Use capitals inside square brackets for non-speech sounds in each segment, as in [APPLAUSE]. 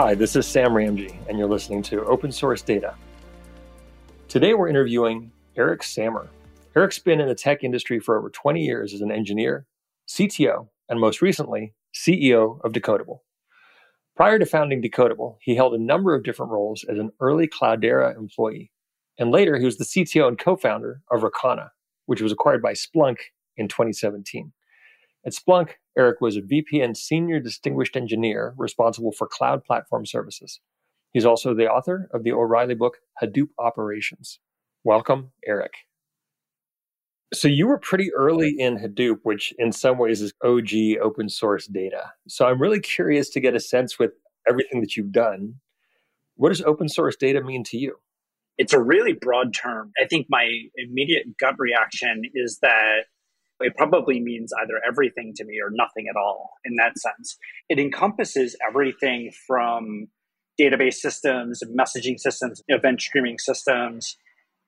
Hi, this is Sam Ramji, and you're listening to Open Source Data. Today we're interviewing Eric Sammer. Eric's been in the tech industry for over 20 years as an engineer, CTO, and most recently, CEO of Decodable. Prior to founding Decodable, he held a number of different roles as an early Cloudera employee. And later, he was the CTO and co founder of Rocana, which was acquired by Splunk in 2017. At Splunk, Eric was a VP and Senior Distinguished Engineer responsible for cloud platform services. He's also the author of the O'Reilly book, Hadoop Operations. Welcome, Eric. So you were pretty early in Hadoop, which in some ways is OG open source data. So I'm really curious to get a sense with everything that you've done. What does open source data mean to you? It's a really broad term. I think my immediate gut reaction is that it probably means either everything to me or nothing at all in that sense. It encompasses everything from database systems, messaging systems, event streaming systems,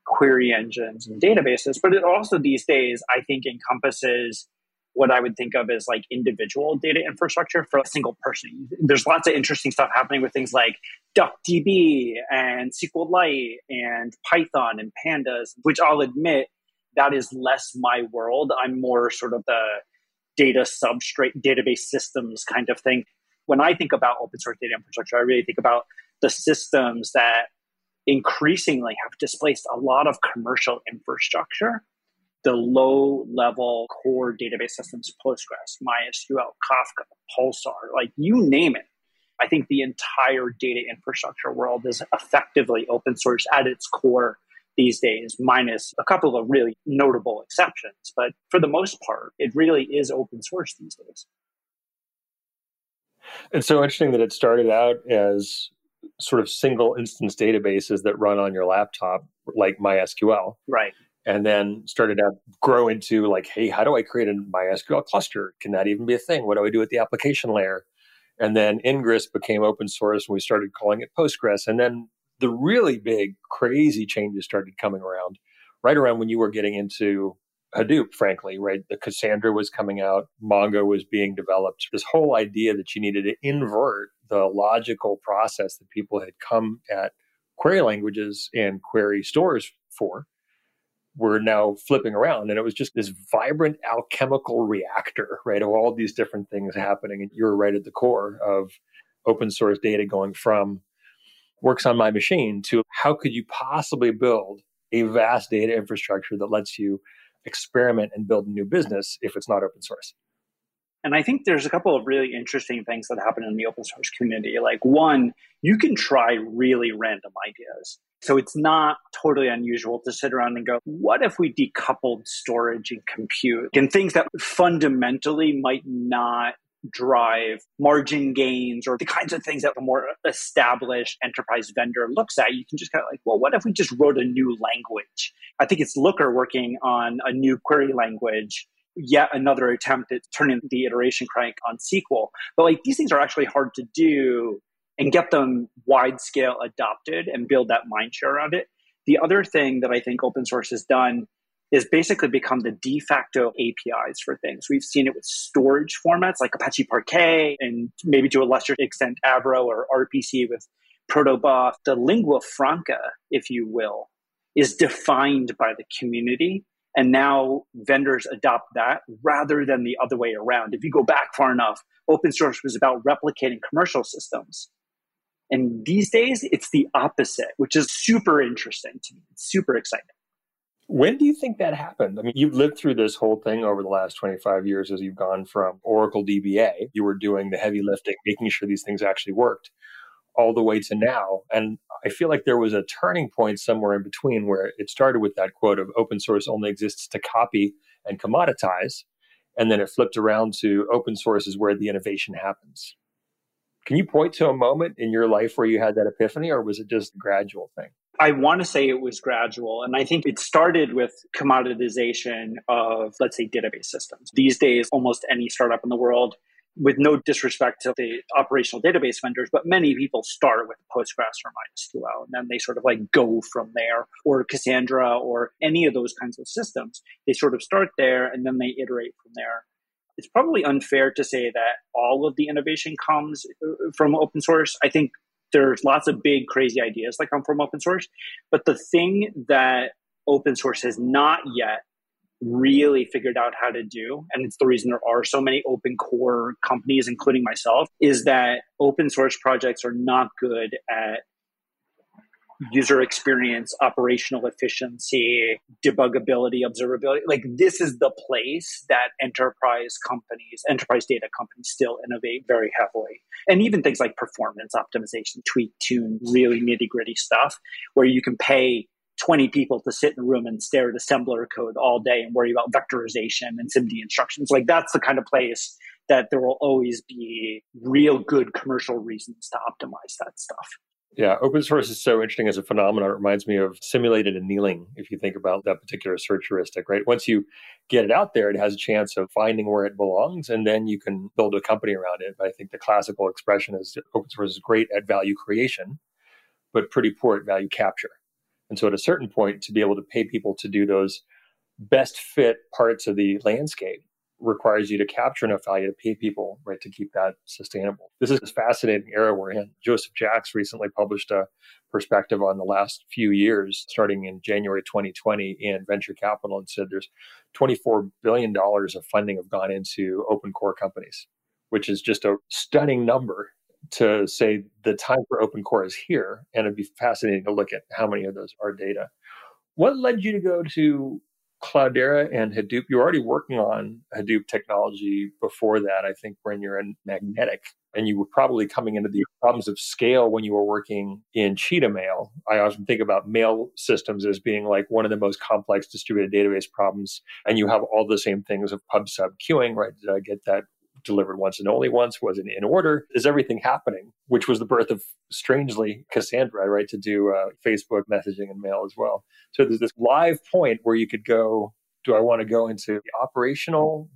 query engines, and databases. But it also these days, I think, encompasses what I would think of as like individual data infrastructure for a single person. There's lots of interesting stuff happening with things like DuckDB and SQLite and Python and Pandas, which I'll admit that is less my world. I'm more sort of the data substrate, database systems kind of thing. When I think about open source data infrastructure, I really think about the systems that increasingly have displaced a lot of commercial infrastructure. The low level core database systems, Postgres, MySQL, Kafka, Pulsar, like you name it. I think the entire data infrastructure world is effectively open source at its core these days, minus a couple of really notable exceptions. But for the most part, it really is open source these days. It's so interesting that it started out as sort of single instance databases that run on your laptop, like MySQL. Right. And then started to grow into like, hey, how do I create a MySQL cluster? Can that even be a thing? What do I do with the application layer? And then Ingres became open source and we started calling it Postgres. And then the really big, crazy changes started coming around right around when you were getting into Hadoop, frankly, right? The Cassandra was coming out, Mongo was being developed. This whole idea that you needed to invert the logical process that people had come at query languages and query stores for were now flipping around. And it was just this vibrant alchemical reactor, right, of all these different things happening. And you're right at the core of open source data going from works on my machine to how could you possibly build a vast data infrastructure that lets you experiment and build a new business if it's not open source. And I think there's a couple of really interesting things that happen in the open source community. Like, one, you can try really random ideas. So it's not totally unusual to sit around and go, what if we decoupled storage and compute and things that fundamentally might not drive margin gains or the kinds of things that a more established enterprise vendor looks at, you can just kind of like, well, what if we just wrote a new language? I think it's Looker working on a new query language, yet another attempt at turning the iteration crank on SQL. But like these things are actually hard to do and get them wide scale adopted and build that mind share around it. The other thing that I think open source has done is basically become the de facto APIs for things. We've seen it with storage formats like Apache Parquet and maybe to a lesser extent Avro or RPC with Protobuf. The lingua franca, if you will, is defined by the community. And now vendors adopt that rather than the other way around. If you go back far enough, open source was about replicating commercial systems. And these days, it's the opposite, which is super interesting to me. It's super exciting. When do you think that happened? I mean, you've lived through this whole thing over the last 25 years as you've gone from Oracle DBA, you were doing the heavy lifting, making sure these things actually worked, all the way to now. And I feel like there was a turning point somewhere in between where it started with that quote of open source only exists to copy and commoditize. And then it flipped around to open source is where the innovation happens. Can you point to a moment in your life where you had that epiphany, or was it just a gradual thing? I want to say it was gradual. And I think it started with commoditization of, let's say, database systems. These days, almost any startup in the world, with no disrespect to the operational database vendors, but many people start with Postgres or MySQL, and then they sort of like go from there, or Cassandra, or any of those kinds of systems. They sort of start there and then they iterate from there. it's probably unfair to say that all of the innovation comes uh, from open source. I think there's lots of big, crazy ideas that come from open source. But the thing that open source has not yet really figured out how to do, and it's the reason there are so many open core companies, including myself, is that open source projects are not good at user experience, operational efficiency, debuggability, observability. Like this is the place that enterprise companies, enterprise data companies still innovate very heavily. And even things like performance optimization, tweak, tune, really nitty gritty stuff where you can pay 20 people to sit in a room and stare at assembler code all day and worry about vectorization and SIMD instructions. Like that's the kind of place that there will always be real good commercial reasons to optimize that stuff. Yeah, open source is so interesting as a phenomenon. It reminds me of simulated annealing, if you think about that particular search heuristic, right? Once you get it out there, it has a chance of finding where it belongs, and then you can build a company around it. But I think the classical expression is open source is great at value creation, but pretty poor at value capture. And so at a certain point, to be able to pay people to do those best fit parts of the landscape requires you to capture enough value to pay people, right, to keep that sustainable. This is a fascinating era we're in. Joseph Jacks recently published a perspective on the last few years, starting in January 2020 in venture capital, and said there's $24 billion of funding have gone into open core companies, which is just a stunning number to say the time for open core is here. And it'd be fascinating to look at how many of those are data. What led you to go to Cloudera and Hadoop, you were already working on Hadoop technology before that. I think when you're in magnetic, and you were probably coming into the problems of scale when you were working in Cheetah Mail. I often think about mail systems as being like one of the most complex distributed database problems, and you have all the same things of pub sub queuing, right? Did I get that delivered once and only once? Was it in order? Is everything happening? Which was the birth of, strangely, Cassandra, right? To do uh, Facebook messaging and mail as well. So there's this live point where you could go, do I want to go into the operational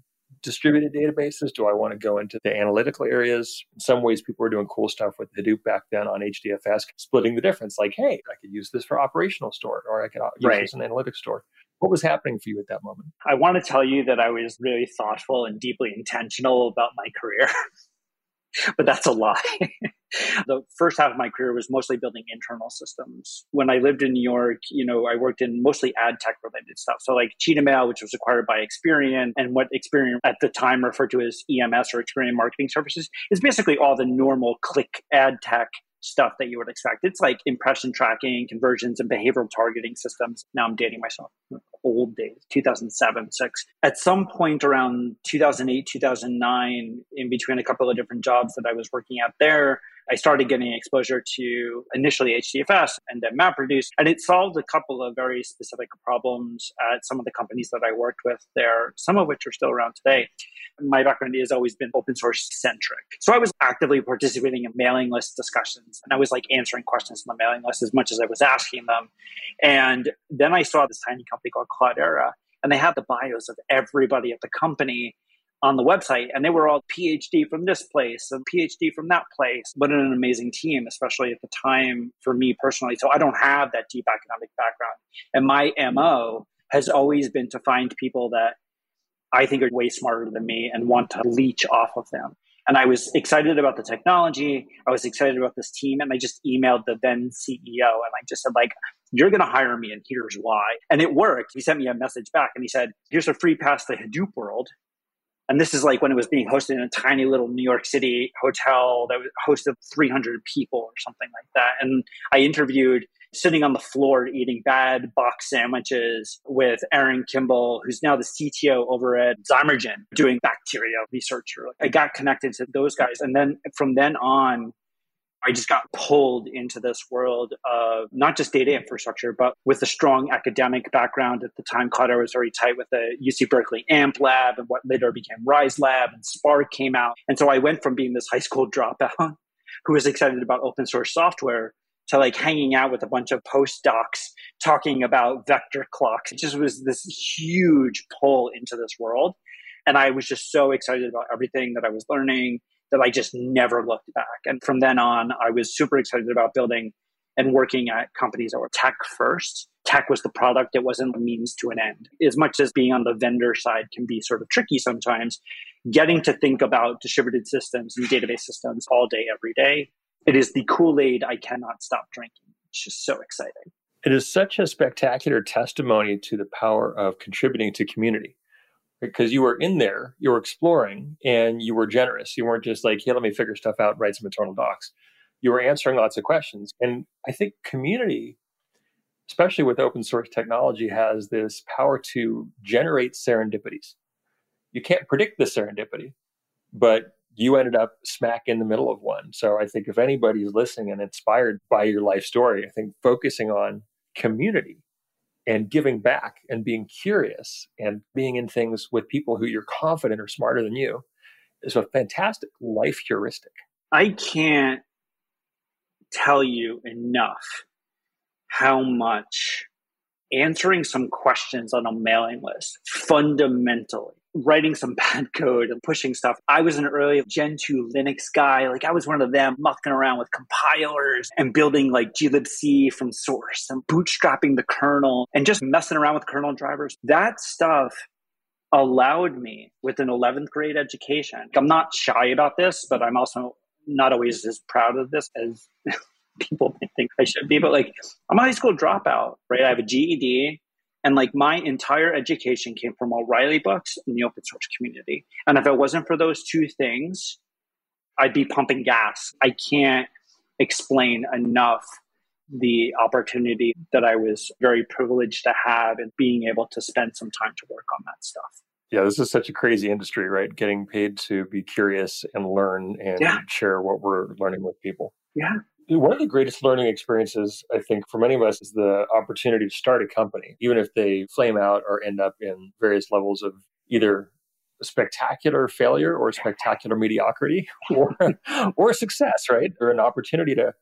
distributed databases? Do I want to go into the analytical areas? In some ways, people were doing cool stuff with Hadoop back then on HDFS, splitting the difference. Like, hey, I could use this for operational store, or I could use right. this in analytics store. What was happening for you at that moment? I want to tell you that I was really thoughtful and deeply intentional about my career. [LAUGHS] but that's a lie. [LAUGHS] the first half of my career was mostly building internal systems. When I lived in New York, you know, I worked in mostly ad tech related stuff. So like Cheetah Mail, which was acquired by Experian, and what Experian at the time referred to as EMS or Experian Marketing Services is basically all the normal click ad tech stuff that you would expect. It's like impression tracking, conversions, and behavioral targeting systems. Now I'm dating myself. Old days, 2007, six. At some point around 2008, 2009, in between a couple of different jobs that I was working at there, I started getting exposure to initially HDFS and then MapReduce, and it solved a couple of very specific problems at some of the companies that I worked with there, some of which are still around today. My background has always been open source centric. So I was actively participating in mailing list discussions and I was like answering questions on the mailing list as much as I was asking them. And then I saw this tiny company called Cloudera and they had the bios of everybody at the company on the website and they were all phd from this place and phd from that place. But an amazing team especially at the time for me personally. So i don't have that deep academic background. And my mo has always been to find people that i think are way smarter than me and want to leech off of them. And i was excited about the technology. I was excited about this team and i just emailed the then ceo and i just said like you're going to hire me and here's why. And it worked. He sent me a message back and he said here's a free pass to hadoop world and this is like when it was being hosted in a tiny little New York City hotel that hosted 300 people or something like that. And I interviewed sitting on the floor eating bad box sandwiches with Aaron Kimball, who's now the CTO over at Zymergen doing bacteria research. I got connected to those guys. And then from then on, I just got pulled into this world of not just data infrastructure, but with a strong academic background. At the time, Cloudera was very tight with the UC Berkeley AMP lab and what later became Rise Lab and Spark came out. And so I went from being this high school dropout who was excited about open source software to like hanging out with a bunch of postdocs talking about vector clocks. It just was this huge pull into this world. And I was just so excited about everything that I was learning that I just never looked back. And from then on, I was super excited about building and working at companies that were tech first, tech was the product, it wasn't a means to an end. As much as being on the vendor side can be sort of tricky sometimes, getting to think about distributed systems and database systems all day, every day, it is the Kool Aid I cannot stop drinking. It's just so exciting. It is such a spectacular testimony to the power of contributing to community because you were in there, you were exploring, and you were generous. You weren't just like, hey, let me figure stuff out, write some internal docs. You were answering lots of questions. And I think community, especially with open source technology, has this power to generate serendipities. You can't predict the serendipity, but you ended up smack in the middle of one. So I think if anybody's listening and inspired by your life story, I think focusing on community and giving back and being curious and being in things with people who you're confident are smarter than you is a fantastic life heuristic. I can't tell you enough how much answering some questions on a mailing list fundamentally writing some [LAUGHS] bad code and pushing stuff. I was an early Gentoo Linux guy. Like I was one of them mucking around with compilers and building like glibc from source and bootstrapping the kernel and just messing around with kernel drivers. That stuff allowed me with an 11th grade education. I'm not shy about this, but I'm also not always as proud of this as [LAUGHS] people think I should be. But like I'm a high school dropout, right? I have a GED. And like my entire education came from O'Reilly books and the open source community. And if it wasn't for those two things, I'd be pumping gas. I can't explain enough the opportunity that I was very privileged to have and being able to spend some time to work on that stuff. Yeah, this is such a crazy industry, right? Getting paid to be curious and learn and yeah. share what we're learning with people. Yeah. One of the greatest learning experiences, I think, for many of us is the opportunity to start a company, even if they flame out or end up in various levels of either spectacular failure or spectacular mediocrity [LAUGHS] or, or success, right? Or an opportunity to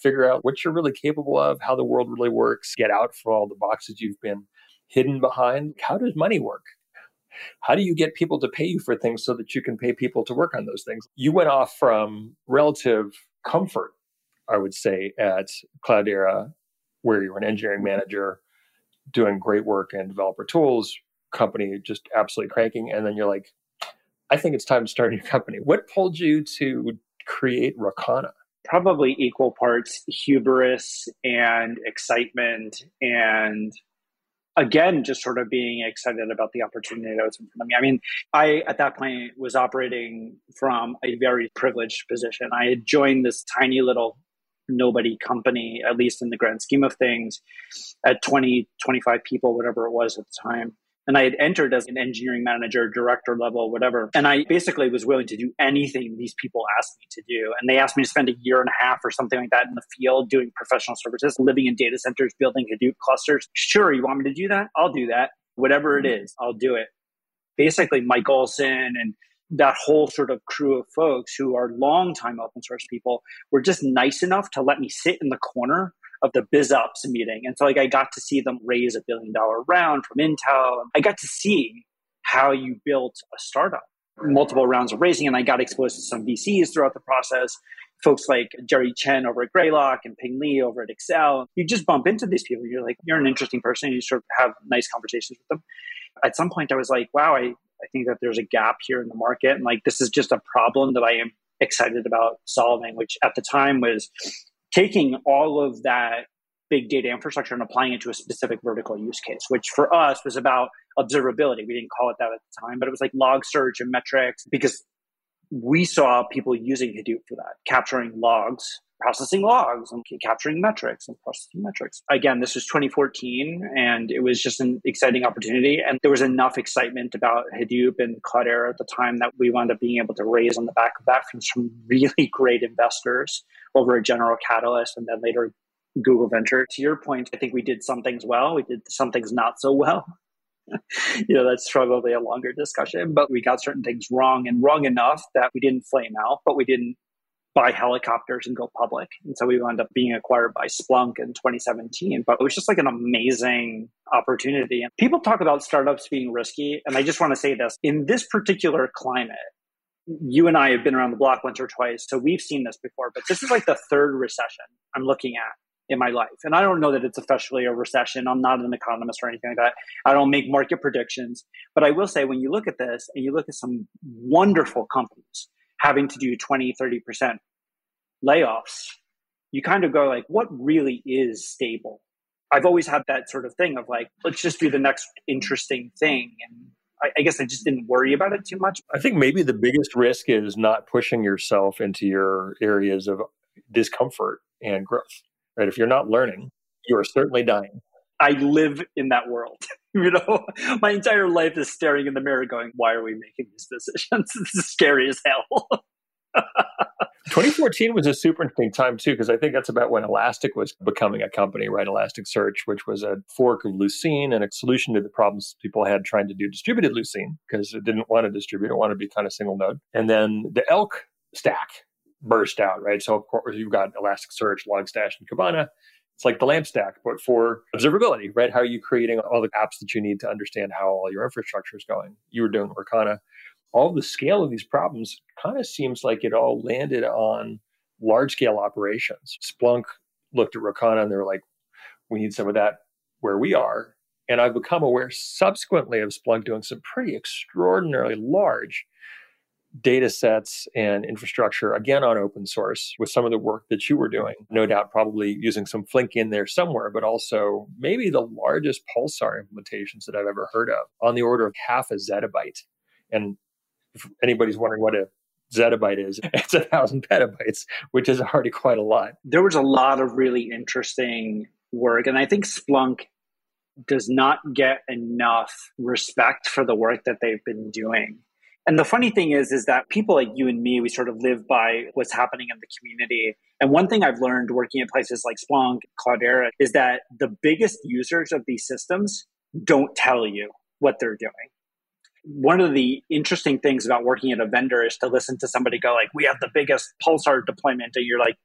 figure out what you're really capable of, how the world really works, get out from all the boxes you've been hidden behind. How does money work? How do you get people to pay you for things so that you can pay people to work on those things? You went off from relative comfort I would say, at Cloudera, where you're an engineering manager doing great work in developer tools, company just absolutely cranking. And then you're like, I think it's time to start a new company. What pulled you to create Rocana? Probably equal parts hubris and excitement and again just sort of being excited about the opportunity that was in front of me i mean i at that point was operating from a very privileged position i had joined this tiny little nobody company, at least in the grand scheme of things, at 20, 25 people, whatever it was at the time. And I had entered as an engineering manager, director level, whatever. And I basically was willing to do anything these people asked me to do. And they asked me to spend a year and a half or something like that in the field doing professional services, living in data centers, building Hadoop clusters. Sure, you want me to do that? I'll do that. Whatever it mm-hmm. is, I'll do it. Basically, Mike Olson and that whole sort of crew of folks who are longtime open source people were just nice enough to let me sit in the corner of the BizOps meeting. And so like I got to see them raise a billion dollar round from Intel. I got to see how you built a startup, multiple rounds of raising, and I got exposed to some VCs throughout the process. Folks like Jerry Chen over at Greylock and Ping Li over at Accel. You just bump into these people. You're like, you're an interesting person. You sort of have nice conversations with them. At some point, I was like, wow, I, I think that there's a gap here in the market. And like, this is just a problem that I am excited about solving, which at the time was taking all of that big data infrastructure and applying it to a specific vertical use case, which for us was about observability. We didn't call it that at the time, but it was like log search and metrics because we saw people using Hadoop for that, capturing logs processing logs and capturing metrics and processing metrics. Again, this was 2014 and it was just an exciting opportunity. And there was enough excitement about Hadoop and Cloudera at the time that we wound up being able to raise on the back of that from some [LAUGHS] really great investors over a General Catalyst and then later Google Venture. To your point, I think we did some things well. We did some things not so well. [LAUGHS] you know, that's probably a longer discussion, but we got certain things wrong and wrong enough that we didn't flame out, but we didn't buy helicopters and go public. And so we wound up being acquired by Splunk in 2017. But it was just like an amazing opportunity. And people talk about startups being risky. And I just want to say this in this particular climate, you and I have been around the block once or twice. So we've seen this before, but this is like the third recession I'm looking at in my life. And I don't know that it's officially a recession. I'm not an economist or anything like that. I don't make market predictions. But I will say, when you look at this and you look at some wonderful companies having to do 20, 30% layoffs, you kind of go like, what really is stable? I've always had that sort of thing of like, let's just do the next interesting thing. And I, I guess I just didn't worry about it too much. I think maybe the biggest risk is not pushing yourself into your areas of discomfort and growth. Right? If you're not learning, you are certainly dying. I live in that world. [LAUGHS] you know, my entire life is staring in the mirror going, why are we making these decisions? [LAUGHS] this is scary as hell. [LAUGHS] 2014 was a super interesting time too, because I think that's about when Elastic was becoming a company, right? Elasticsearch, which was a fork of Lucene and a solution to the problems people had trying to do distributed Lucene because it didn't want to distribute, it wanted to be kind of single node. And then the Elk stack burst out, right? So of course you've got Elasticsearch, Logstash, and Kibana. It's like the LAMP stack, but for observability, right? How are you creating all the apps that you need to understand how all your infrastructure is going? You were doing Rocana all the scale of these problems kind of seems like it all landed on large scale operations. Splunk looked at Rocana and they were like, we need some of that where we are. And I've become aware subsequently of Splunk doing some pretty extraordinarily large data sets and infrastructure, again on open source, with some of the work that you were doing. No doubt, probably using some Flink in there somewhere, but also maybe the largest Pulsar implementations that I've ever heard of, on the order of half a zettabyte. And if anybody's wondering what a zettabyte is, [LAUGHS] it's a thousand petabytes, which is already quite a lot. There was a lot of really interesting work, and I think Splunk does not get enough respect for the work that they've been doing. And the funny thing is, is that people like you and me, we sort of live by what's happening in the community. And one thing I've learned working at places like Splunk, Cloudera, is that the biggest users of these systems don't tell you what they're doing one of the interesting things about working at a vendor is to listen to somebody go like, "We have the biggest Pulsar deployment," and you're like,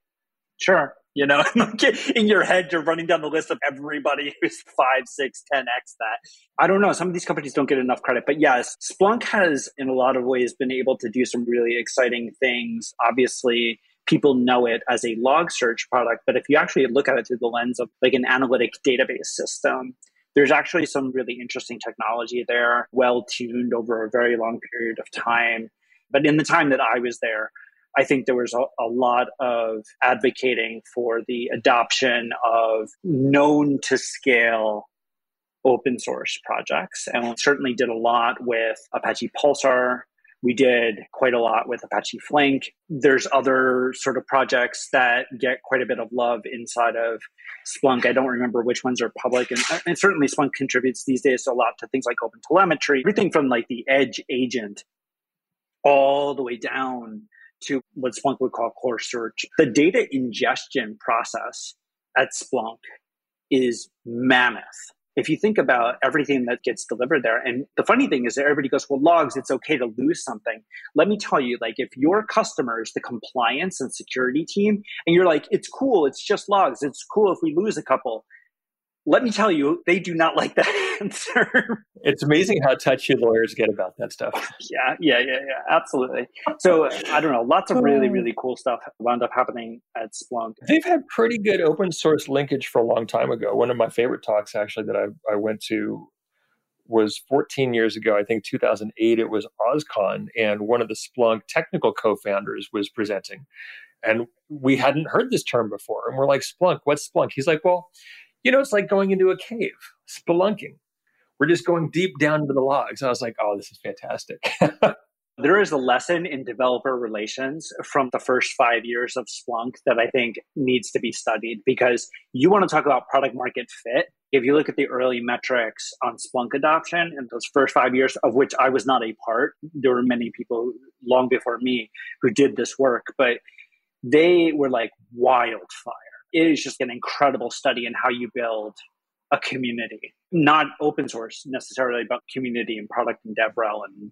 "Sure." You know, [LAUGHS] in your head, you're running down the list of everybody who's five, six, ten x that. I don't know. Some of these companies don't get enough credit, but yes, Splunk has, in a lot of ways, been able to do some really exciting things. Obviously, people know it as a log search product, but if you actually look at it through the lens of like an analytic database system, there's actually some really interesting technology there, well tuned over a very long period of time. But in the time that I was there, I think there was a, a, lot of advocating for the adoption of known to scale open source projects. And certainly did a lot with Apache Pulsar, we did quite a lot with Apache Flink. There's other sort of projects that get quite a bit of love inside of Splunk. I don't remember which ones are public. And, uh, and certainly Splunk contributes these days a lot to things like open telemetry, everything from like the edge agent all the way down to what Splunk would call core search. The data ingestion process at Splunk is mammoth if you think about everything that gets delivered there, and the funny thing is that everybody goes, well, logs, it's okay to lose something. Let me tell you, like, if your customer is the compliance and security team, and you're like, it's cool, it's just logs, it's cool if we lose a couple, let me tell you, they do not like that [LAUGHS] answer. It's amazing how touchy lawyers get about that stuff. yeah, yeah, yeah, yeah, absolutely. So I don't know, lots of really, really oh. cool stuff wound up happening at Splunk. They've had pretty good open source linkage for a long time ago. One of my favorite talks, actually, that I, I went to was 14 years ago. I think 2008. It was OSCON, and one of the Splunk technical co-founders was presenting, and we hadn't heard this term before. And we're like, Splunk, what's Splunk? He's like, well you know, it's like going into a cave, spelunking. We're just going deep down into the logs. I was like, oh, this is fantastic. [LAUGHS] there is a lesson in developer relations from the first five years of Splunk that I think needs to be studied because you want to talk about product market fit. If you look at the early metrics on Splunk adoption in those first five years, of which I was not a part, there were many people long before me who did this work, but they were like wildfire it is just an incredible study in how you build a community, not open source necessarily, but community and product and DevRel and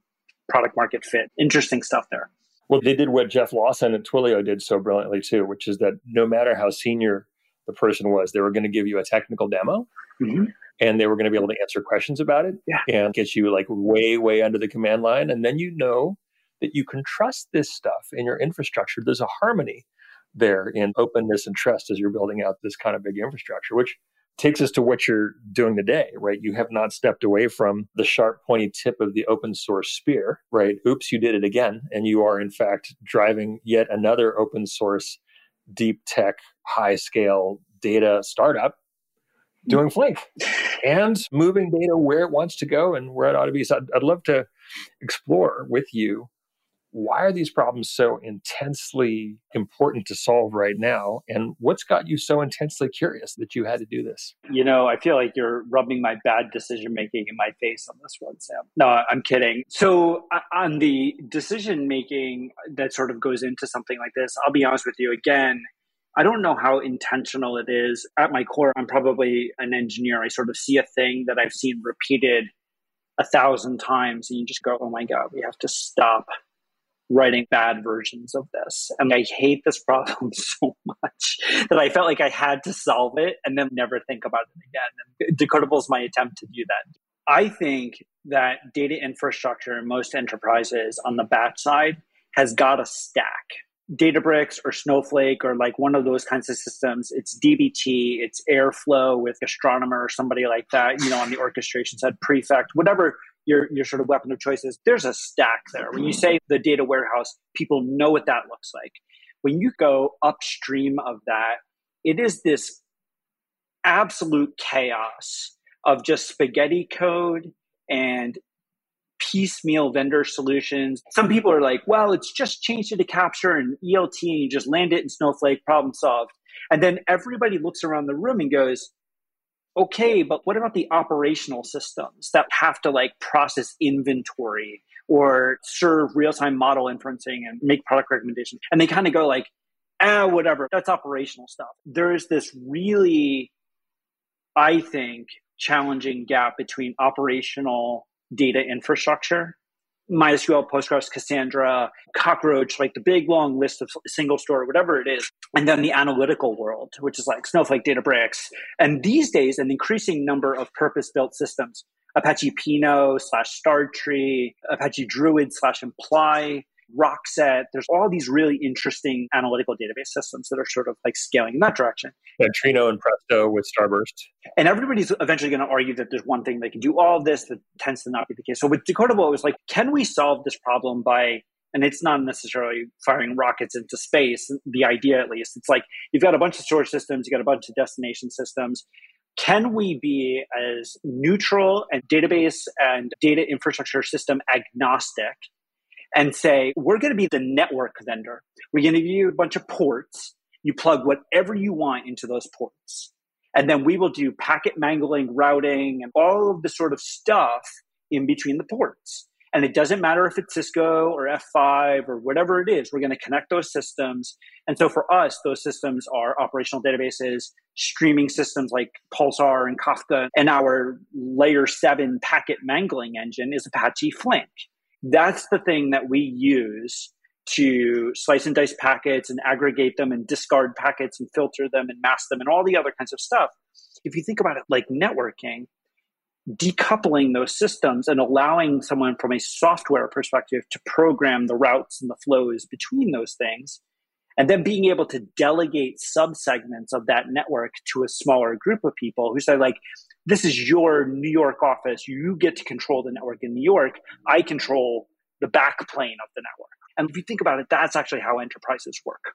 product market fit. Interesting stuff there. Well, they did what Jeff Lawson and Twilio did so brilliantly too, which is that no matter how senior the person was, they were going to give you a technical demo. Mm-hmm. And they were going to be able to answer questions about it yeah. and get you like way, way under the command line. And then you know that you can trust this stuff in your infrastructure. There's a harmony there in openness and trust as you're building out this kind of big infrastructure, which takes us to what you're doing today, right? You have not stepped away from the sharp, pointy tip of the open source spear, right? Oops, you did it again. And you are, in fact, driving yet another open source, deep tech, high scale data startup doing Flink and moving data where it wants to go and where it ought to be. So I'd, I'd love to explore with you why are these problems so intensely important to solve right now? And what's got you so intensely curious that you had to do this? You know, I feel like you're rubbing my bad decision making in my face on this one, Sam. No, I'm kidding. So, uh, on the decision making that sort of goes into something like this, I'll be honest with you again. I don't know how intentional it is. At my core, I'm probably an engineer. I sort of see a thing that I've seen repeated a thousand times, and you just go, oh my God, we have to stop writing bad versions of this. And I hate this problem [LAUGHS] so much that I felt like I had to solve it and then never think about it again. And Decodable is my attempt to do that. I think that data infrastructure in most enterprises on the batch side has got a stack. Databricks or Snowflake or like one of those kinds of systems. It's DBT, it's Airflow with Astronomer or somebody like that, you know, on the orchestration side, Prefect, whatever your your sort of weapon of choice is there's a stack there. When you hmm. say the data warehouse, people know what that looks like. When you go upstream of that, it is this absolute chaos of just spaghetti code and piecemeal vendor solutions. Some people are like, well, it's just change data capture and ELT and you just land it in Snowflake, problem solved. And then everybody looks around the room and goes, okay, but what about the operational systems that have to like process inventory or serve real time model inferencing and make product recommendations? And they kind of go like, ah, whatever, that's operational stuff. There is this really, I think, challenging gap between operational data infrastructure MySQL, Postgres, Cassandra, Cockroach, like the big long list of single store, whatever it is. And then the analytical world, which is like Snowflake, Databricks. And these days, an increasing number of purpose built systems Apache Pinot slash Startree, Apache Druid slash Imply, Rockset. There's all these really interesting analytical database systems that are sort of like scaling in that direction. Yeah, Trino and Presto with Starburst. And everybody's eventually going to argue that there's one thing they can do all of this that tends to not be the case. So with Decodable, it was like, can we solve this problem by and it's not necessarily firing rockets into space the idea at least it's like you've got a bunch of storage systems you've got a bunch of destination systems can we be as neutral and database and data infrastructure system agnostic and say, we're going to be the network vendor. We're going to give you a bunch of ports. You plug whatever you want into those ports. And then we will do packet mangling, routing, and all of the sort of stuff in between the ports. And it doesn't matter if it's Cisco or F5 or whatever it is, we're going to connect those systems. And so for us, those systems are operational databases, streaming systems like Pulsar and Kafka, and our layer seven packet mangling engine is Apache Flink. That's the thing that we use to slice and dice packets and aggregate them and discard packets and filter them and mask them and all the other kinds of stuff. If you think about it like networking, decoupling those systems and allowing someone from a software perspective to program the routes and the flows between those things and then being able to delegate subsegments of that network to a smaller group of people who say like this is your New York office. You get to control the network in New York. I control the back plane of the network. And if you think about it, that's actually how enterprises work.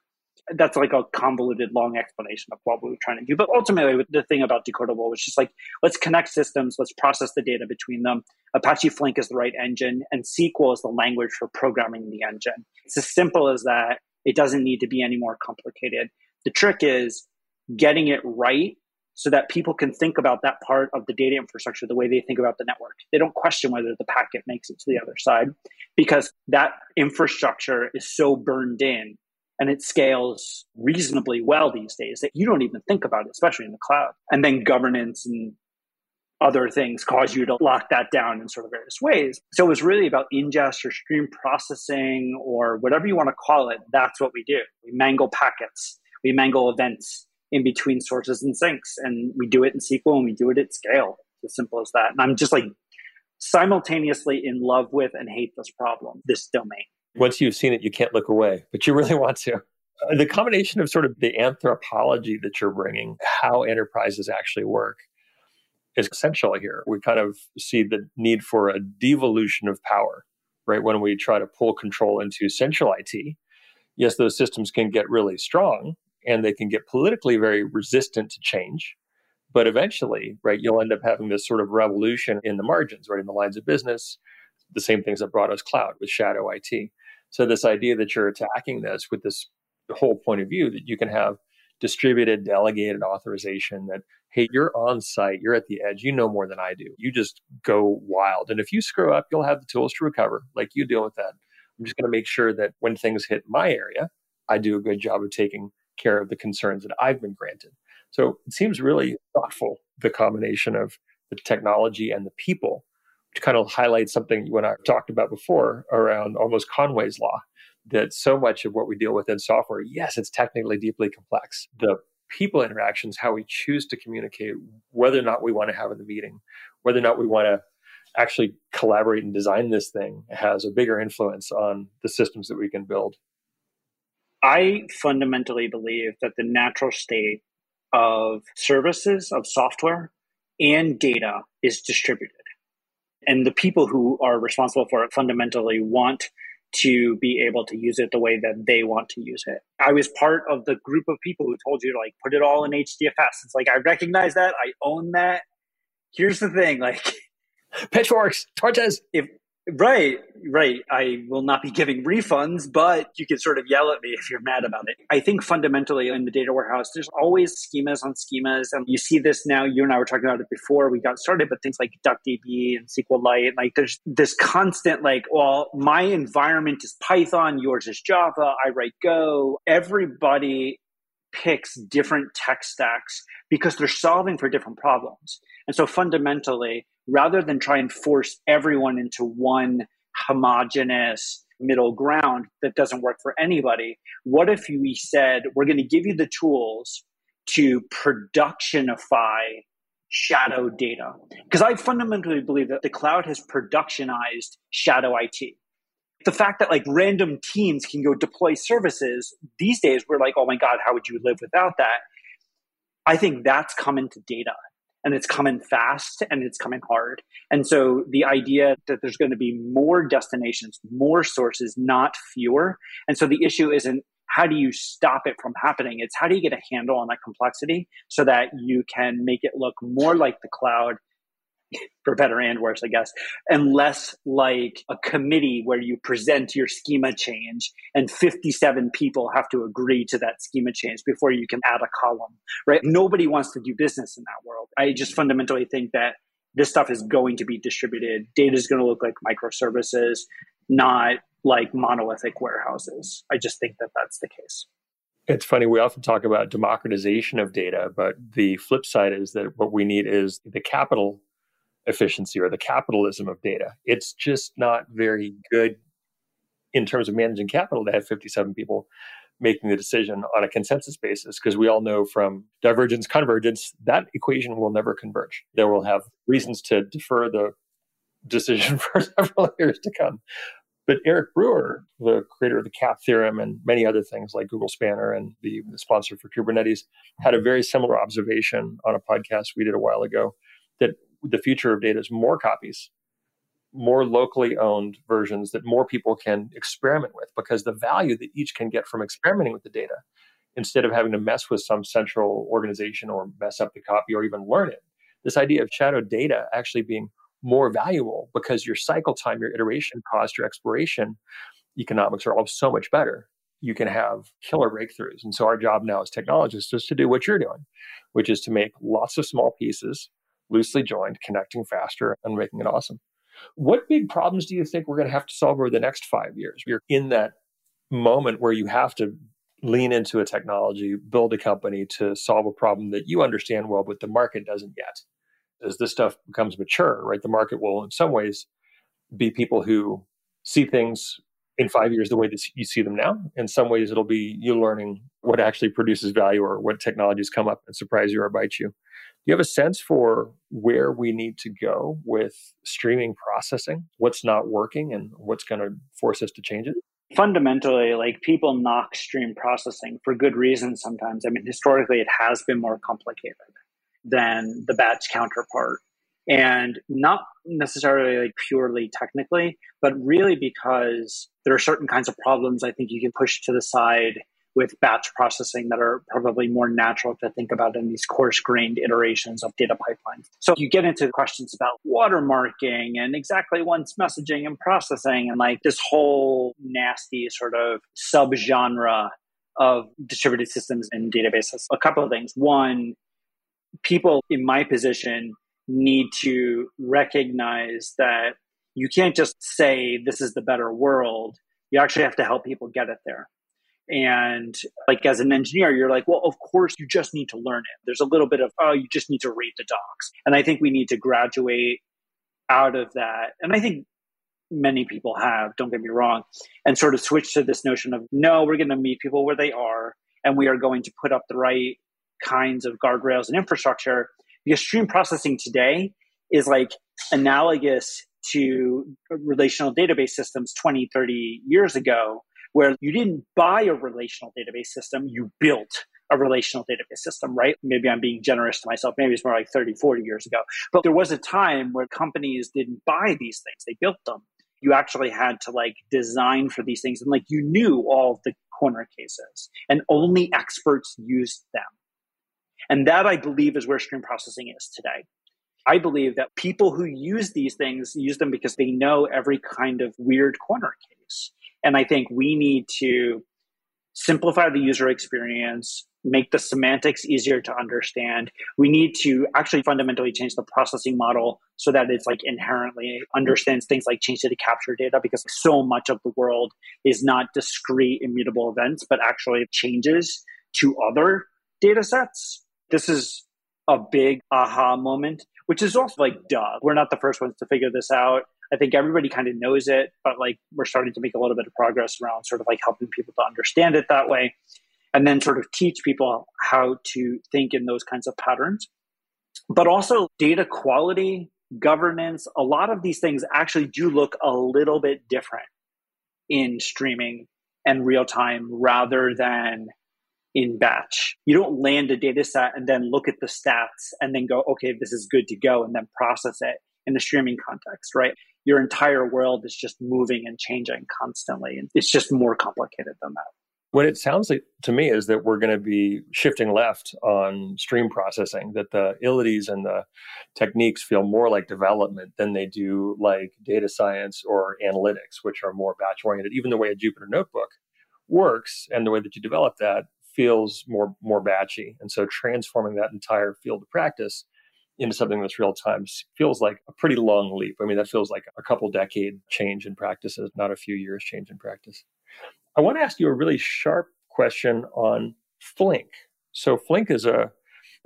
That's like a convoluted, long explanation of what we were trying to do. But ultimately, the thing about Decodable was just like, let's connect systems, let's process the data between them. Apache Flink is the right engine, and SQL is the language for programming the engine. It's as simple as that. It doesn't need to be any more complicated. The trick is getting it right so that people can think about that part of the data infrastructure the way they think about the network. They don't question whether the packet makes it to the other side because that infrastructure is so burned in and it scales reasonably well these days that you don't even think about it, especially in the cloud. And then governance and other things cause you to lock that down in sort of various ways. So it was really about ingest or stream processing or whatever you want to call it. That's what we do. We mangle packets, we mangle events, in between sources and sinks. And we do it in SQL and we do it at scale. It's as simple as that. And I'm just like simultaneously in love with and hate this problem, this domain. Once you've seen it, you can't look away, but you really want to. Uh, the combination of sort of the anthropology that you're bringing, how enterprises actually work, is essential here. We kind of see the need for a devolution of power, right? When we try to pull control into central IT, yes, those systems can get really strong and they can get politically very resistant to change. But eventually, right, you'll end up having this sort of revolution in the margins, right, in the lines of business, the same things that brought us cloud with shadow IT. So this idea that you're attacking this with this whole point of view that you can have distributed delegated authorization that hey you're on site you're at the edge you know more than i do. You just go wild. And if you screw up you'll have the tools to recover like you deal with that. I'm just going to make sure that when things hit my area i do a good job of taking care of the concerns that i've been granted. So it seems really thoughtful the combination of the technology and the people to kind of highlight something you and I talked about before around almost Conway's law that so much of what we deal with in software, yes, it's technically deeply complex. The people interactions, how we choose to communicate, whether or not we want to have in the meeting, whether or not we want to actually collaborate and design this thing has a bigger influence on the systems that we can build. I fundamentally believe that the natural state of services, of software, and data is distributed. And the people who are responsible for it fundamentally want to be able to use it the way that they want to use it. I was part of the group of people who told you to like put it all in HDFS. It's like I recognize that, I own that. Here's the thing, like pitchforks, torches. If Right, right. I will not be giving refunds, but you can sort of yell at me if you're mad about it. I think fundamentally in the data warehouse, there's always schemas on schemas. And you see this now, you and I were talking about it before we got started, but things like DuckDB and SQLite, like there's this constant like, well, my environment is Python, yours is Java, I write Go. Everybody picks different tech stacks because they're solving for different problems. And so fundamentally, rather than try and force everyone into one homogenous middle ground that doesn't work for anybody, what if we said, we're going to give you the tools to productionify shadow data? Because I fundamentally believe that the cloud has productionized shadow IT. The fact that like random teams can go deploy services these days, we're like, oh my God, how would you live without that? I think that's coming to data and it's coming fast and it's coming hard. And so the idea that there's going to be more destinations, more sources, not fewer. And so the issue isn't how do you stop it from happening? It's how do you get a handle on that complexity so that you can make it look more like the cloud [LAUGHS] for better and worse, I guess, and less like a committee where you present your schema change and 57 people have to agree to that schema change before you can add a column, right? Nobody wants to do business in that world. I just fundamentally think that this stuff is going to be distributed. Data is going to look like microservices, not like monolithic warehouses. I just think that that's the case. It's funny, we often talk about democratization of data, but the flip side is that what we need is the capital efficiency or the capitalism of data. It's just not very good in terms of managing capital to have 57 people making the decision on a consensus basis because we all know from divergence convergence that equation will never converge there will have reasons to defer the decision [LAUGHS] for several years to come but eric brewer the creator of the cap theorem and many other things like google spanner and the, the sponsor for kubernetes had a very similar observation on a podcast we did a while ago that the future of data is more copies, more locally owned versions that more people can experiment with because the value that each can get from experimenting with the data instead of having to mess with some central organization or mess up the copy or even learn it. This idea of shadow data actually being more valuable because your cycle time, your iteration cost, your exploration economics are all so much better. You can have killer breakthroughs. And so our job now as technologists is to do what you're doing, which is to make lots of small pieces loosely joined, connecting faster, and making it awesome. What big problems do you think we're going to have to solve over the next five years? You're in that moment where you have to lean into a technology, build a company to solve a problem that you understand well, but the market doesn't yet. As this stuff becomes mature, right, the market will, in some ways, be people who see things in five years the way that you see them now. In some ways, it'll be you learning what actually produces value or what technologies come up and surprise you or bite you you have a sense for where we need to go with streaming processing, what's not working, and what's going to force us to change it? fundamentally like people knock stream processing for good reasons sometimes i mean historically it has been more complicated than the batch counterpart and not necessarily like purely technically but really because there are certain kinds of problems i think you can push to the side with batch processing that are probably more natural to think about in these coarse grained iterations of data pipelines. So you get into questions about watermarking and exactly once messaging and processing and like this whole nasty sort of subgenre of distributed systems and databases. A couple of things. One, people in my position need to recognize that you can't just say this is the better world. You actually have to help people get it there. And like as an engineer, you're like, well, of course, you just need to learn it. There's a little bit of, oh, you just need to read the docs. And I think we need to graduate out of that. And I think many people have, don't get me wrong, and sort of switch to this notion of, no, we're going to meet people where they are and we are going to put up the right kinds of guardrails and infrastructure. Because stream processing today is like analogous to relational database systems 20, 30 years ago where you didn't buy a relational database system, you built a relational database system, right? Maybe I'm being generous to myself. Maybe it's more like 30, 40 years ago. But there was a time where companies didn't buy these things, they built them. You actually had to like design for these things and like you knew all the corner cases and only experts used them. And that I believe is where stream processing is today. I believe that people who use these things use them because they know every kind of weird corner case. And I think we need to simplify the user experience, make the semantics easier to understand. We need to actually fundamentally change the processing model so that it's like inherently understands things like change data capture data because so much of the world is not discrete immutable events, but actually changes to other data sets. This is a big aha moment, which is also like, duh, we're not the first ones to figure this out. I think everybody kind of knows it, but like we're starting to make a little bit of progress around sort of like helping people to understand it that way and then sort of teach people how to think in those kinds of patterns. But also data quality, governance, a lot of these things actually do look a little bit different in streaming and real time rather than in batch. You don't land a data set and then look at the stats and then go, okay, this is good to go and then process it in the streaming context, right? Your entire world is just moving and changing constantly. And it's just more complicated than that. What it sounds like to me is that we're going to be shifting left on stream processing, that the ilities and the techniques feel more like development than they do like data science or analytics, which are more batch oriented. Even the way a Jupyter notebook works and the way that you develop that feels more more batchy. And so transforming that entire field of practice into something that's real time feels like a pretty long leap. I mean, that feels like a couple decade change in practices, not a few years change in practice. I want to ask you a really sharp question on Flink. So, Flink is a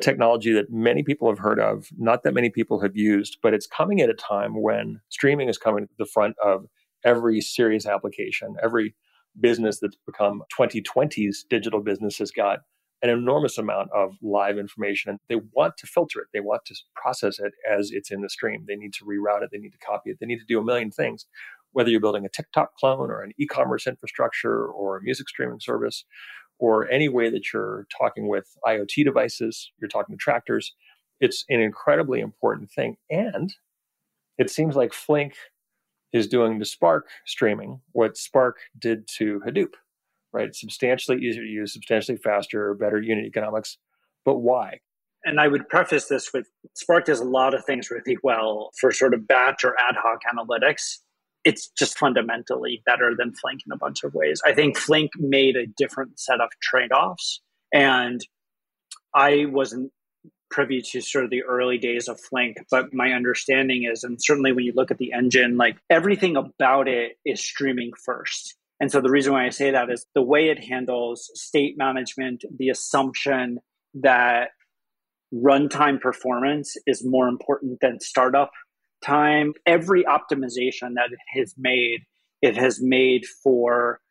technology that many people have heard of, not that many people have used, but it's coming at a time when streaming is coming to the front of every serious application. Every business that's become 2020's digital business has got an enormous amount of live information and they want to filter it. They want to process it as it's in the stream. They need to reroute it. They need to copy it. They need to do a million things. Whether you're building a TikTok clone or an e commerce infrastructure or a music streaming service or any way that you're talking with IoT devices, you're talking to tractors, it's an incredibly important thing. And it seems like Flink is doing to Spark streaming what Spark did to Hadoop right? Substantially easier to use, substantially faster, better unit economics. But why? And I would preface this with Spark does a lot of things really well for sort of batch or ad hoc analytics. It's just fundamentally better than Flink in a bunch of ways. I think Flink made a different set of trade offs. And I wasn't privy to sort of the early days of Flink, but my understanding is, and certainly when you look at the engine, like everything about it is streaming first. And so the reason why I say that is the way it handles state management, the assumption that runtime performance is more important than startup time. Every optimization that it has made, it has made for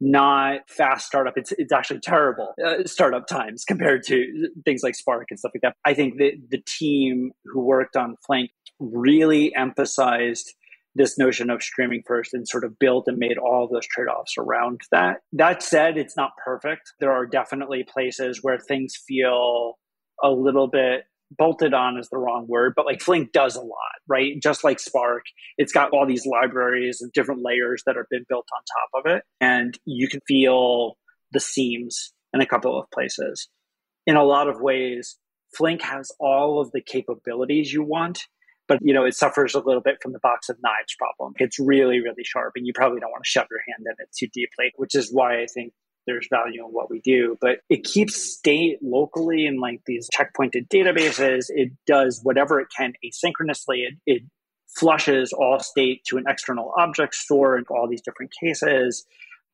not fast startup. It's it's actually terrible uh, startup times compared to things like Spark and stuff like that. I think that the team who worked on Flink really emphasized this notion of streaming first and sort of built and made all those trade-offs around that. That said, it's not perfect. There are definitely places where things feel a little bit bolted on is the wrong word, but like Flink does a lot, right? Just like Spark, it's got all these libraries and different layers that have been built on top of it. And you can feel the seams in a couple of places. In a lot of ways, Flink has all of the capabilities you want, but you know, it suffers a little bit from the box of knives problem. It's really, really sharp, and you probably don't want to shove your hand in it too deeply, which is why I think there's value in what we do. But it keeps state locally in like these checkpointed databases. It does whatever it can asynchronously. It, it flushes all state to an external object store in all these different cases.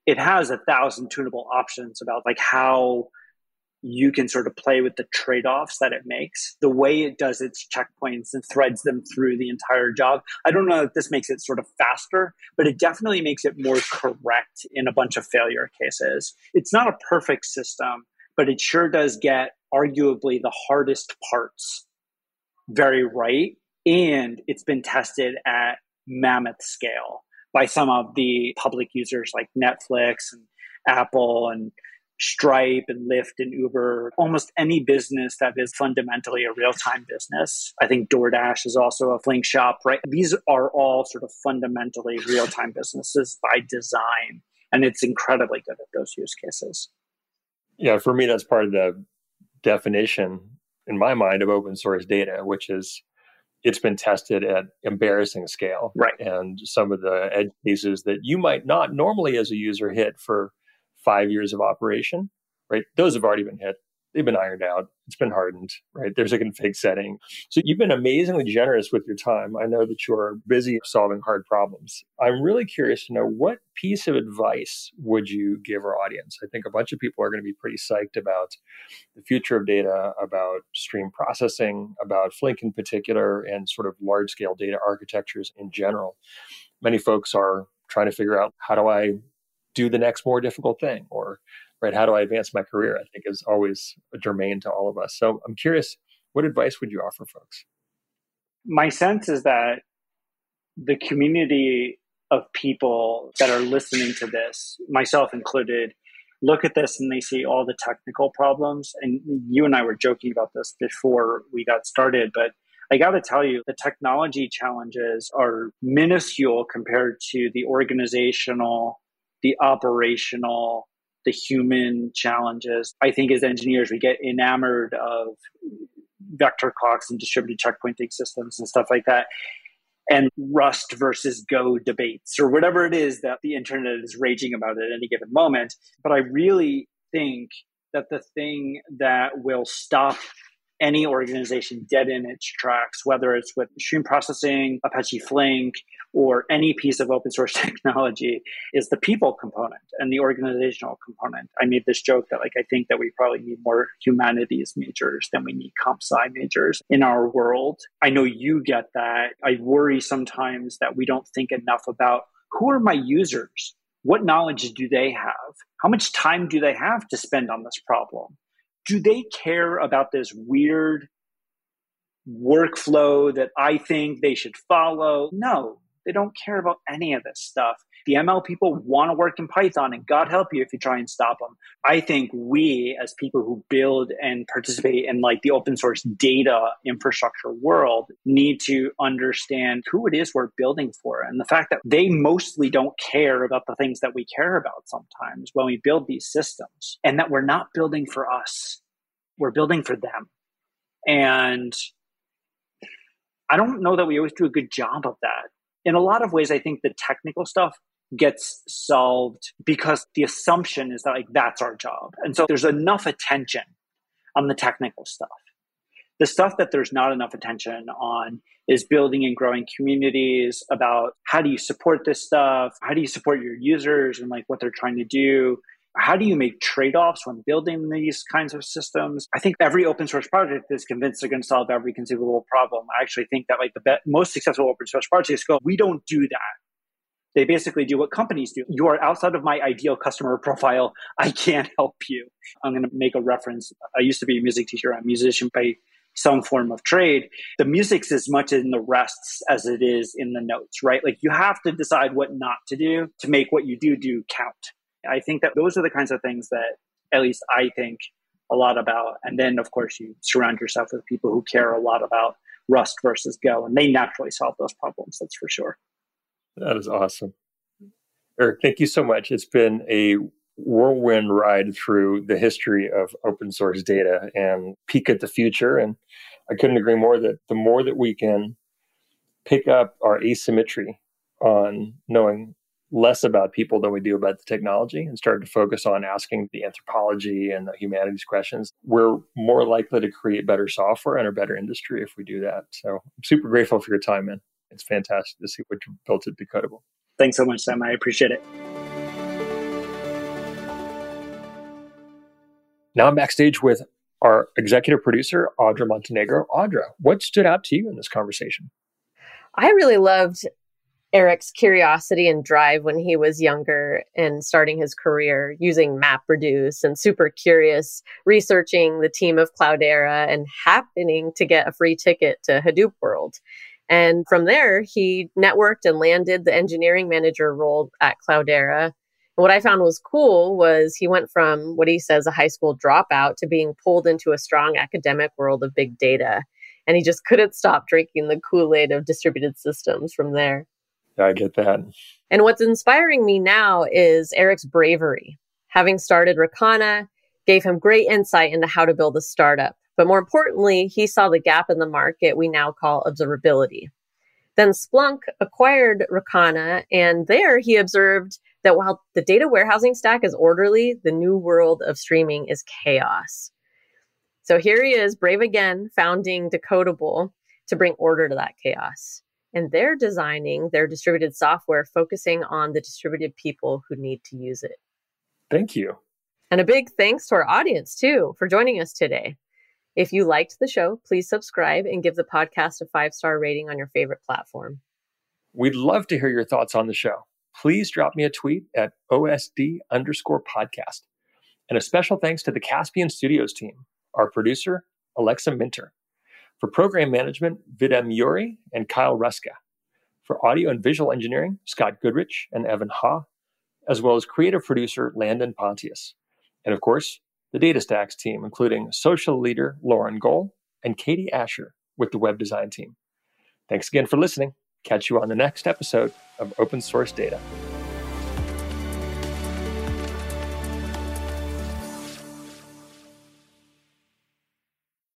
It has a thousand tunable options about like how you can sort of play with the trade offs that it makes. The way it does its checkpoints and threads them through the entire job. I don't know if this makes it sort of faster, but it definitely makes it more correct in a bunch of failure cases. It's not a perfect system, but it sure does get arguably the hardest parts very right. And it's been tested at mammoth scale by some of the public users like Netflix and Apple and Stripe and Lyft and Uber, almost any business that is fundamentally a real time business. I think DoorDash is also a Flink shop, right? These are all sort of fundamentally real time businesses by design. And it's incredibly good at those use cases. Yeah, for me, that's part of the definition in my mind of open source data, which is it's been tested at embarrassing scale. Right. And some of the edge cases that you might not normally as a user hit for five years of operation, right? Those have already been hit. They've been ironed out. It's been hardened, right? There's a config setting. So you've been amazingly generous with your time. I know that you're busy solving hard problems. I'm really curious to know what piece of advice would you give our audience? I think a bunch of people are going to be pretty psyched about the future of data, about stream processing, about Flink in particular, and sort of large scale data architectures in general. Many folks are trying to figure out how do I do the next more difficult thing or right how do i advance my career i think is always a germane to all of us. So i'm curious what advice would you offer folks? My sense is that the community of people that are listening to this myself included look at this and they see all the technical problems. And you and i were joking about this before we got started but I got to tell you, the technology challenges are minuscule compared to the organizational the operational, the human challenges. I think as engineers, we get enamored of vector clocks and distributed checkpointing systems and stuff like that. And Rust versus Go debates, or whatever it is that the internet is raging about at any given moment. But I really think that the thing that will stop any organization dead in its tracks, whether it's with stream processing, Apache Flink, or any piece of open source [LAUGHS] technology, is the people component and the organizational component. I made this joke that like I think that we probably need more humanities majors than we need comp sci majors in our world. I know you get that. I worry sometimes that we don't think enough about who are my users? What knowledge do they have? How much time do they have to spend on this problem? do they care about this weird workflow that I think they should follow? No, they don't care about any of this stuff. The ML people want to work in Python, and God help you if you try and stop them. I think we, as people who build and participate in like the open source data infrastructure world, need to understand who it is we're building for, and the fact that they mostly don't care about the things that we care about sometimes when we build these systems, and that we're not building for us, we're building for them. And I don't know that we always do a good job of that in a lot of ways, I think the technical stuff gets solved because the assumption is that like that's our job. And so there's enough attention on the technical stuff. The stuff that there's not enough attention on is building and growing communities about how do you support this stuff? How do you support your users and like what they're trying to do? How do you make trade-offs when building these kinds of systems? I think every open source project is convinced they're going to solve every conceivable problem. I actually think that like the be- most successful open source projects go we don't do that. They basically do what companies do. You are outside of my ideal customer [LAUGHS] profile. I can't help you. I'm going to make a reference. I used to be a music teacher. I'm a musician by some form of trade. The music's as much in the rests as it is in the notes, right? Like you have to decide what not to do to make what you do do count. I think that those are the kinds of things that at least I think a lot about. And then, of course, you surround yourself with people who care a lot about Rust versus Go, and they naturally solve those problems. That's for sure. That is awesome. Eric, thank you so much. It's been a whirlwind ride through the history of open source data and peek at the future. And I couldn't agree more that the more that we can pick up our asymmetry on knowing less about people than we do about the technology and start to focus on asking the anthropology and the humanities questions, we're more likely to create better software and a better industry if we do that. So I'm super grateful for your time, man. It's fantastic to see what you built at Decodable. Thanks so much, Sam. I appreciate it. Now I'm backstage with our executive producer, Audra Montenegro. Audra, what stood out to you in this conversation? I really loved Eric's curiosity and drive when he was younger and starting his career using MapReduce and super curious, researching the team of Cloudera and happening to get a free ticket to Hadoop World. And from there, he networked and landed the engineering manager role at Cloudera. And what I found was cool was he went from what he says a high school dropout to being pulled into a strong academic world of big data. And he just couldn't stop drinking the Kool Aid of distributed systems from there. I get that. And what's inspiring me now is Eric's bravery. Having started Rocana gave him great insight into how to build a startup. But more importantly, he saw the gap in the market we now call observability. Then Splunk acquired Rocana, and there he observed that while the data warehousing stack is orderly, the new world of streaming is chaos. So here he is, brave again, founding Decodable to bring order to that chaos. And they're designing their distributed software focusing on the distributed people who need to use it. Thank you. And a big thanks to our audience, too, for joining us today. If you liked the show, please subscribe and give the podcast a five star rating on your favorite platform. We'd love to hear your thoughts on the show. Please drop me a tweet at OSD underscore podcast. And a special thanks to the Caspian Studios team, our producer, Alexa Minter. For program management, Videm Yuri and Kyle Ruska. For audio and visual engineering, Scott Goodrich and Evan Ha, as well as creative producer Landon Pontius. And of course, the DataStax team, including social leader Lauren Gohl and Katie Asher with the web design team. Thanks again for listening. Catch you on the next episode of Open Source Data.